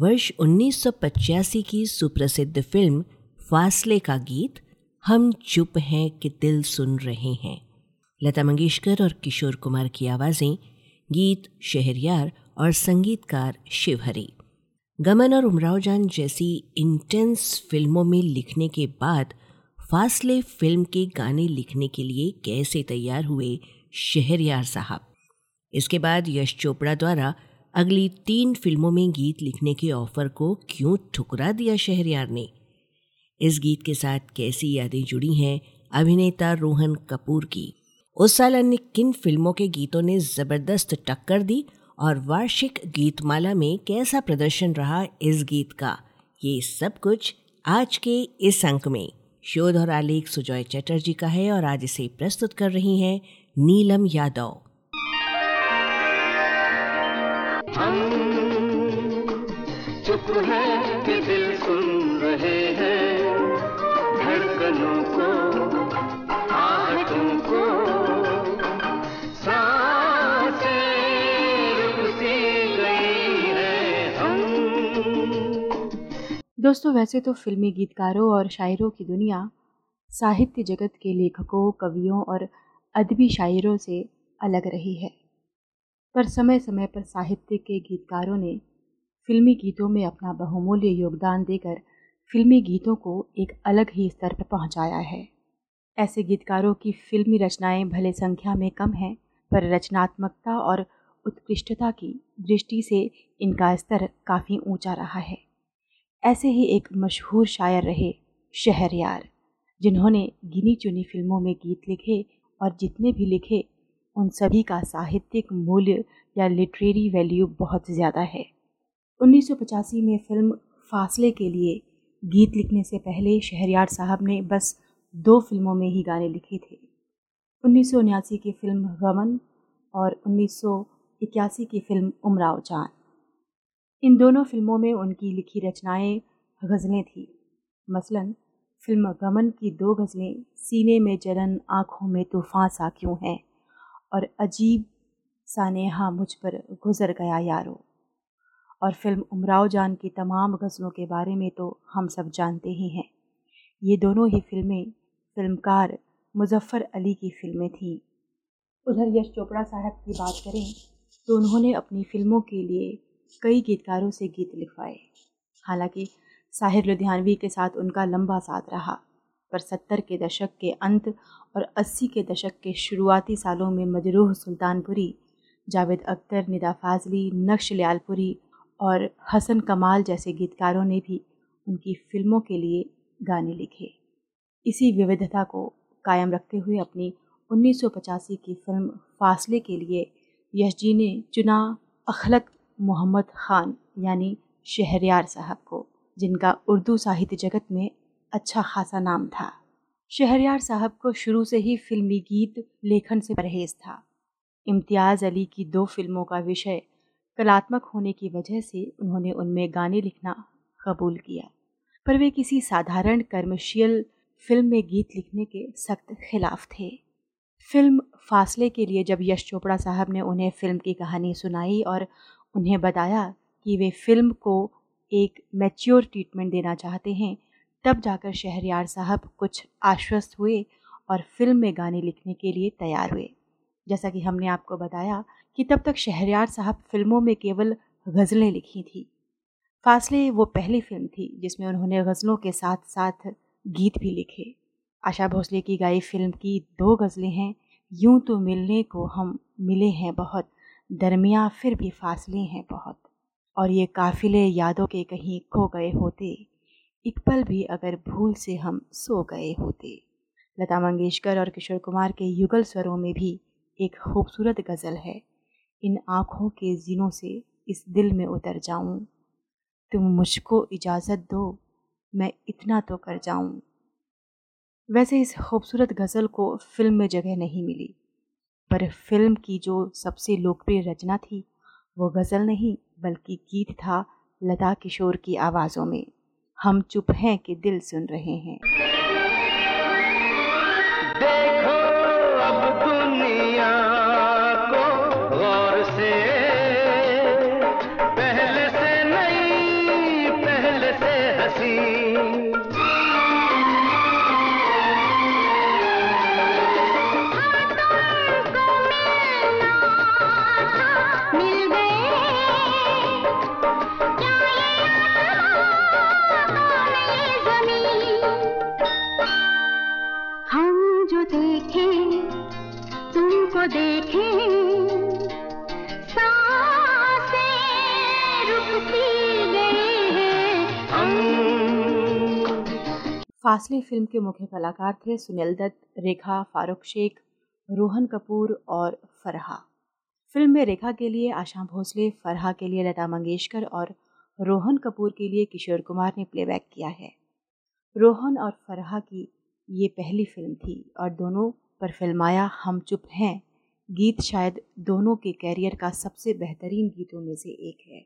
वर्ष 1985 की सुप्रसिद्ध फ़िल्म फासले का गीत, हम चुप हैं कि दिल सुन रहे हैं। लता मंगेशकर और किशोर कुमार की आवाज़ें, गीत, शहरयार और संगीतकार शिवहरी। गमन और उमराव जान जैसी इंटेंस फ़िल्मों में लिखने के बाद फासले फ़िल्म के गाने लिखने के लिए कैसे तैयार हुए शहरयार साहब? इसके बाद यश चोपड़ा द्वारा अगली तीन फ़िल्मों में गीत लिखने के ऑफ़र को क्यों ठुकरा दिया शहरयार ने? इस गीत के साथ कैसी यादें जुड़ी हैं अभिनेता रोहन कपूर की? उस साल अन्य किन फ़िल्मों के गीतों ने ज़बरदस्त टक्कर दी और वार्षिक गीतमाला में कैसा प्रदर्शन रहा इस गीत का? ये सब कुछ आज के इस अंक में। शोध और आलेख सुजॉय चटर्जी का है और आज इसे प्रस्तुत कर रही हैं नीलम यादव। चुप है कि दिल सुन रहे हैं, धड़कनों को, आहटों को। हम। दोस्तों, वैसे तो फिल्मी गीतकारों और शायरों की दुनिया साहित्य जगत के लेखकों, कवियों और अदबी शायरों से अलग रही है। पर समय समय पर साहित्य के गीतकारों ने फिल्मी गीतों में अपना बहुमूल्य योगदान देकर फिल्मी गीतों को एक अलग ही स्तर पर पहुँचाया है। ऐसे गीतकारों की फिल्मी रचनाएँ भले संख्या में कम हैं, पर रचनात्मकता और उत्कृष्टता की दृष्टि से इनका स्तर काफ़ी ऊँचा रहा है। ऐसे ही एक मशहूर शायर रहे शहरयार, जिन्होंने गिनी चुनी फ़िल्मों में गीत लिखे और जितने भी लिखे उन सभी का साहित्यिक मूल्य या लिटरेरी वैल्यू बहुत ज़्यादा है। 1985 में फ़िल्म फासले के लिए गीत लिखने से पहले शहरयार साहब ने बस दो फ़िल्मों में ही गाने लिखे थे। उन्नीस की फ़िल्म गमन और 1981 की फ़िल्म उमराव जान। इन दोनों फ़िल्मों में उनकी लिखी रचनाएँ गज़लें थीं। मसलन, फ़िल्म गमन की दो गज़लें, सीने में जलन, आँखों में तूफ़ान सा क्यों है? और अजीब सा नेहा मुझ पर गुज़र गया, यारो। और फ़िल्म उमराव जान की तमाम गज़लों के बारे में तो हम सब जानते ही हैं। ये दोनों ही फ़िल्में फिल्मकार मुजफ्फ़र अली की फ़िल्में थीं। उधर यश चोपड़ा साहब की बात करें तो उन्होंने अपनी फ़िल्मों के लिए कई गीतकारों से गीत लिखवाए। हालाँकि साहिर लुधियानवी के साथ उनका लंबा साथ रहा। पर सत्तर के दशक के अंत और अस्सी के दशक के शुरुआती सालों में मजरूह सुल्तानपुरी, जावेद अख्तर, निदा फाजली, नक्श लियालपुरी और हसन कमाल जैसे गीतकारों ने भी उनकी फ़िल्मों के लिए गाने लिखे। इसी विविधता को कायम रखते हुए अपनी 1985 की फ़िल्म फासले के लिए यश जी ने चुना अखलक मोहम्मद ख़ान, यानी शहरयार साहब को, जिनका उर्दू साहित्य जगत में अच्छा खासा नाम था। शहरयार साहब को शुरू से ही फिल्मी गीत लेखन से परहेज था। इम्तियाज़ अली की दो फ़िल्मों का विषय कलात्मक होने की वजह से उन्होंने उनमें गाने लिखना कबूल किया। पर वे किसी साधारण कर्मशियल फ़िल्म में गीत लिखने के सख्त खिलाफ थे। फ़िल्म फासले के लिए जब यश चोपड़ा साहब ने उन्हें फ़िल्म की कहानी सुनाई और उन्हें बताया कि वे फ़िल्म को एक मैच्योर ट्रीटमेंट देना चाहते हैं तब जाकर शहरयार साहब कुछ आश्वस्त हुए और फ़िल्म में गाने लिखने के लिए तैयार हुए। जैसा कि हमने आपको बताया कि तब तक शहरयार साहब फ़िल्मों में केवल गज़लें लिखी थी। फासले वो पहली फ़िल्म थी जिसमें उन्होंने गज़लों के साथ साथ गीत भी लिखे। आशा भोसले की गाई फ़िल्म की दो गज़लें हैं, यूँ तो मिलने को हम मिले हैं बहुत, दरमिया फिर भी फासले हैं बहुत। और ये काफिले यादों के कहीं खो गए होते। एक पल भी अगर भूल से हम सो गए होते। लता मंगेशकर और किशोर कुमार के युगल स्वरों में भी एक खूबसूरत गज़ल है। इन आँखों के जिनों से इस दिल में उतर जाऊँ। तुम मुझको इजाज़त दो, मैं इतना तो कर जाऊँ। वैसे इस खूबसूरत गज़ल को फ़िल्म में जगह नहीं मिली, पर फ़िल्म की जो सबसे लोकप्रिय रचना थी, वो गज़ल नहीं, बल्कि गीत था लता किशोर की आवाज़ों में। हम चुप हैं कि दिल सुन रहे हैं। देखो देखें। फासले फ़िल्म के मुख्य कलाकार थे सुनील दत्त, रेखा, फारूक शेख, रोहन कपूर और फरहा। फ़िल्म में रेखा के लिए आशा भोसले, फरहा के लिए लता मंगेशकर और रोहन कपूर के लिए किशोर कुमार ने प्लेबैक किया है। रोहन और फरहा की ये पहली फ़िल्म थी और दोनों पर फिल्माया हम चुप हैं। गीत शायद दोनों के कैरियर का सबसे बेहतरीन गीतों में से एक है।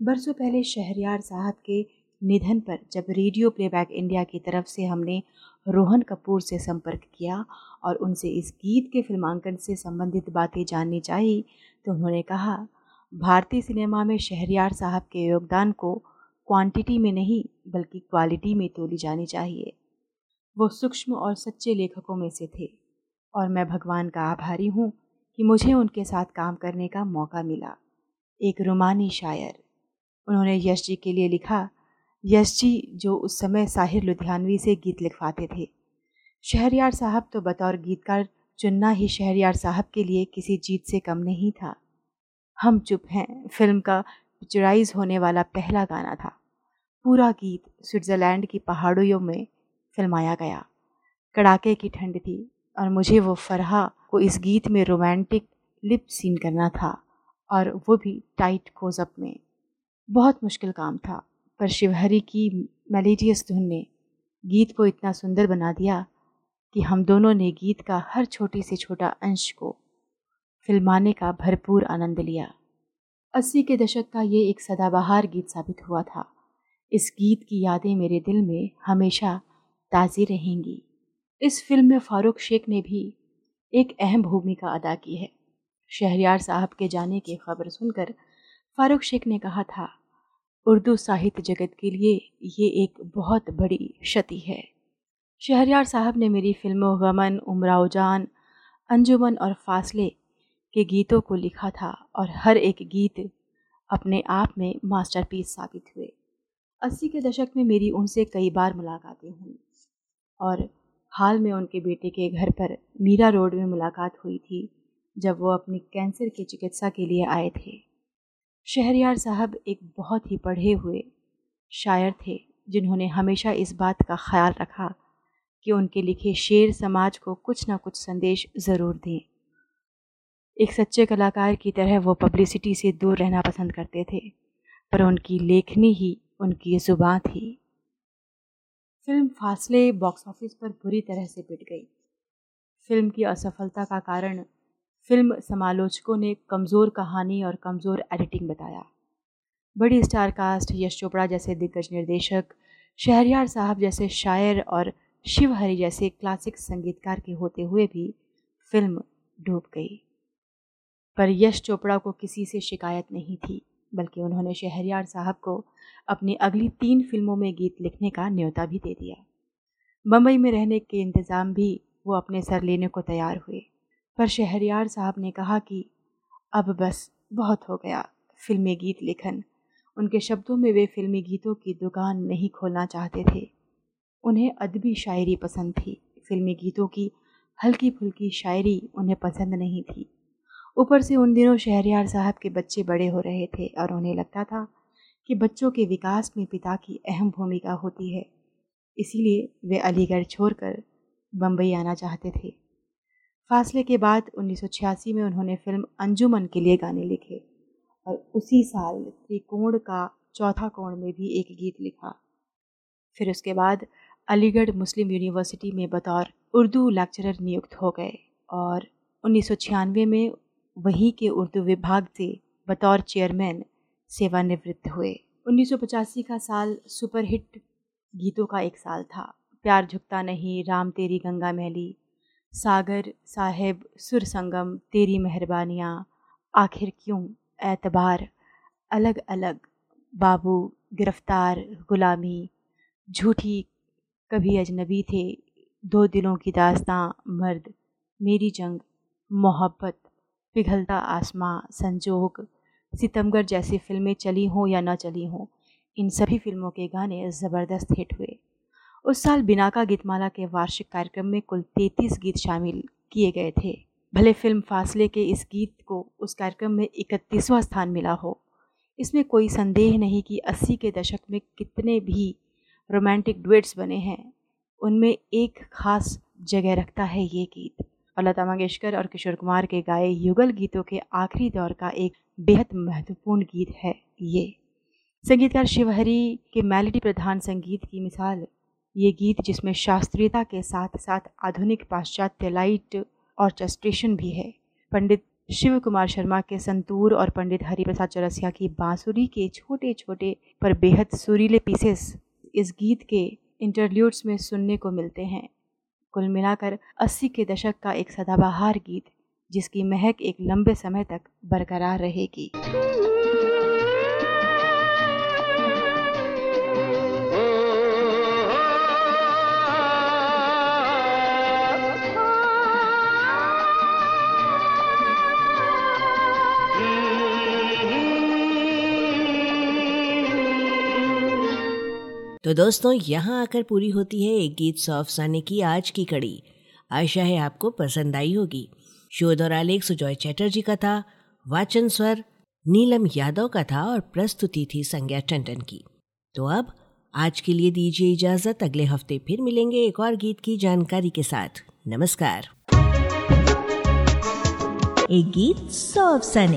बरसों पहले शहरयार साहब के निधन पर जब रेडियो प्लेबैक इंडिया की तरफ़ से हमने रोहन कपूर से संपर्क किया और उनसे इस गीत के फिल्मांकन से संबंधित बातें जाननी चाहिए तो उन्होंने कहा, भारतीय सिनेमा में शहरयार साहब के योगदान को क्वांटिटी में नहीं, बल्कि क्वालिटी में तोली जानी चाहिए। वो सूक्ष्म और सच्चे लेखकों में से थे और मैं भगवान का आभारी हूँ कि मुझे उनके साथ काम करने का मौका मिला। एक रोमानी शायर। उन्होंने यश जी के लिए लिखा, यश जी, जो उस समय साहिर लुधियानवी से गीत लिखवाते थे। शहरयार साहब तो बतौर गीतकार चुनना ही शहरयार साहब के लिए किसी जीत से कम नहीं था। हम चुप हैं। फ़िल्म का पिक्चराइज होने वाला पहला गाना था। पूरा गीत स्विट्ज़रलैंड की पहाड़ियों में फिल्माया गया। कड़ाके की ठंड थी। और मुझे वो फरहा को इस गीत में रोमांटिक लिप सीन करना था और वो भी टाइट कोजअप में। बहुत मुश्किल काम था, पर शिवहरी की मेलेडियस धुन ने गीत को इतना सुंदर बना दिया कि हम दोनों ने गीत का हर छोटी से छोटा अंश को फिल्माने का भरपूर आनंद लिया। अस्सी के दशक का ये एक सदाबहार गीत साबित हुआ था। इस गीत की यादें मेरे दिल में हमेशा ताज़ी रहेंगी। इस फ़िल्म में फारूक शेख ने भी एक अहम भूमिका अदा की है। शहरियार साहब के जाने की खबर सुनकर फारूक शेख ने कहा था, उर्दू साहित्य जगत के लिए ये एक बहुत बड़ी क्षति है। शहरियार साहब ने मेरी फ़िल्मों गमन उमराव जान, अंजुमन और फासले के गीतों को लिखा था और हर एक गीत अपने आप में मास्टरपीस साबित हुए। अस्सी के दशक में मेरी उनसे कई बार मुलाकातें हुई और हाल में उनके बेटे के घर पर मीरा रोड में मुलाकात हुई थी, जब वो अपनी कैंसर की चिकित्सा के लिए आए थे। शहरियार साहब एक बहुत ही पढ़े हुए शायर थे, जिन्होंने हमेशा इस बात का ख्याल रखा कि उनके लिखे शेर समाज को कुछ ना कुछ संदेश ज़रूर दें। एक सच्चे कलाकार की तरह वो पब्लिसिटी से दूर रहना पसंद करते थे, पर उनकी लेखनी ही उनकी ज़ुबान थी। फ़िल्म फासले बॉक्स ऑफ़िस पर बुरी तरह से पिट गई। फ़िल्म की असफलता का कारण फ़िल्म समालोचकों ने कमज़ोर कहानी और कमज़ोर एडिटिंग बताया। बड़ी स्टार कास्ट यश चोपड़ा जैसे दिग्गज निर्देशक, शहरियार साहब जैसे शायर और शिव हरि जैसे क्लासिक संगीतकार के होते हुए भी फ़िल्म डूब गई। पर यश चोपड़ा को किसी से शिकायत नहीं थी। बल्कि उन्होंने शहरियार साहब को अपनी अगली तीन फ़िल्मों में गीत लिखने का न्योता भी दे दिया। बम्बई में रहने के इंतज़ाम भी वो अपने सर लेने को तैयार हुए। पर शहरियार साहब ने कहा कि अब बस बहुत हो गया, फिल्मी गीत लेखन। उनके शब्दों में वे फिल्मी गीतों की दुकान नहीं खोलना चाहते थे। उन्हें अदबी शायरी पसंद थी। फिल्मी गीतों की हल्की फुल्की शायरी उन्हें पसंद नहीं थी। ऊपर से उन दिनों शहरियार साहब के बच्चे बड़े हो रहे थे और उन्हें लगता था कि बच्चों के विकास में पिता की अहम भूमिका होती है। इसीलिए वे अलीगढ़ छोड़कर बम्बई आना चाहते थे। फासले के बाद 1986 में उन्होंने फ़िल्म अंजुमन के लिए गाने लिखे और उसी साल त्रिकोण का चौथा कोण में भी एक गीत लिखा। फिर उसके बाद अलीगढ़ मुस्लिम यूनिवर्सिटी में बतौर उर्दू लेक्चरर नियुक्त हो गए और उन्नीस सौ छियानवे में वहीं के उर्दू विभाग से बतौर चेयरमैन सेवानिवृत्त हुए। उन्नीस सौ पचासी का साल सुपरहिट गीतों का एक साल था। प्यार झुकता नहीं, राम तेरी गंगा मैली सागर साहेब सुर संगम, तेरी मेहरबानियाँ, आखिर क्यों? एतबार अलग अलग बाबू गिरफ़्तार, गुलामी, झूठी कभी अजनबी थे, दो दिलों की दास्तां, मर्द, मेरी जंग, मोहब्बत। पिघलता आसमां, संजोग, सितमगर जैसी फ़िल्में चली हों या ना चली हों, इन सभी फ़िल्मों के गाने ज़बरदस्त हिट हुए। उस साल बिनाका गीतमाला के वार्षिक कार्यक्रम में कुल तैतीस गीत शामिल किए गए थे। भले फ़िल्म फासले के इस गीत को उस कार्यक्रम में इकतीसवां स्थान मिला हो, इसमें कोई संदेह नहीं कि अस्सी के दशक में कितने भी रोमांटिक डुएट्स बने हैं, उनमें एक खास जगह रखता है ये गीत। और लता मंगेशकर और किशोर कुमार के गाए युगल गीतों के आखिरी दौर का एक बेहद महत्वपूर्ण गीत है ये। संगीतकार शिवहरी के मेलोडी प्रधान संगीत की मिसाल, ये गीत जिसमें शास्त्रीयता के साथ साथ आधुनिक पाश्चात्य लाइट और चस्ट्रेशन भी है। पंडित शिव कुमार शर्मा के संतूर और पंडित हरिप्रसाद चौरसिया की बांसुरी के छोटे छोटे पर बेहद सुरीले पीसेस इस गीत के इंटरल्यूड्स में सुनने को मिलते हैं। कुल मिलाकर 80 के दशक का एक सदाबहार गीत, जिसकी महक एक लंबे समय तक बरकरार रहेगी। तो दोस्तों, यहाँ आकर पूरी होती है एक गीत सौ अफसाने की आज की कड़ी। आशा है आपको पसंद आई होगी। शोध और आलेख सुजॉय चैटर्जी का था, वाचन स्वर नीलम यादव का था और प्रस्तुति थी संज्ञा टंडन की। तो अब आज के लिए दीजिए इजाज़त, अगले हफ़्ते फिर मिलेंगे एक और गीत की जानकारी के साथ। नमस्कार। एक गीत सौ अफसाने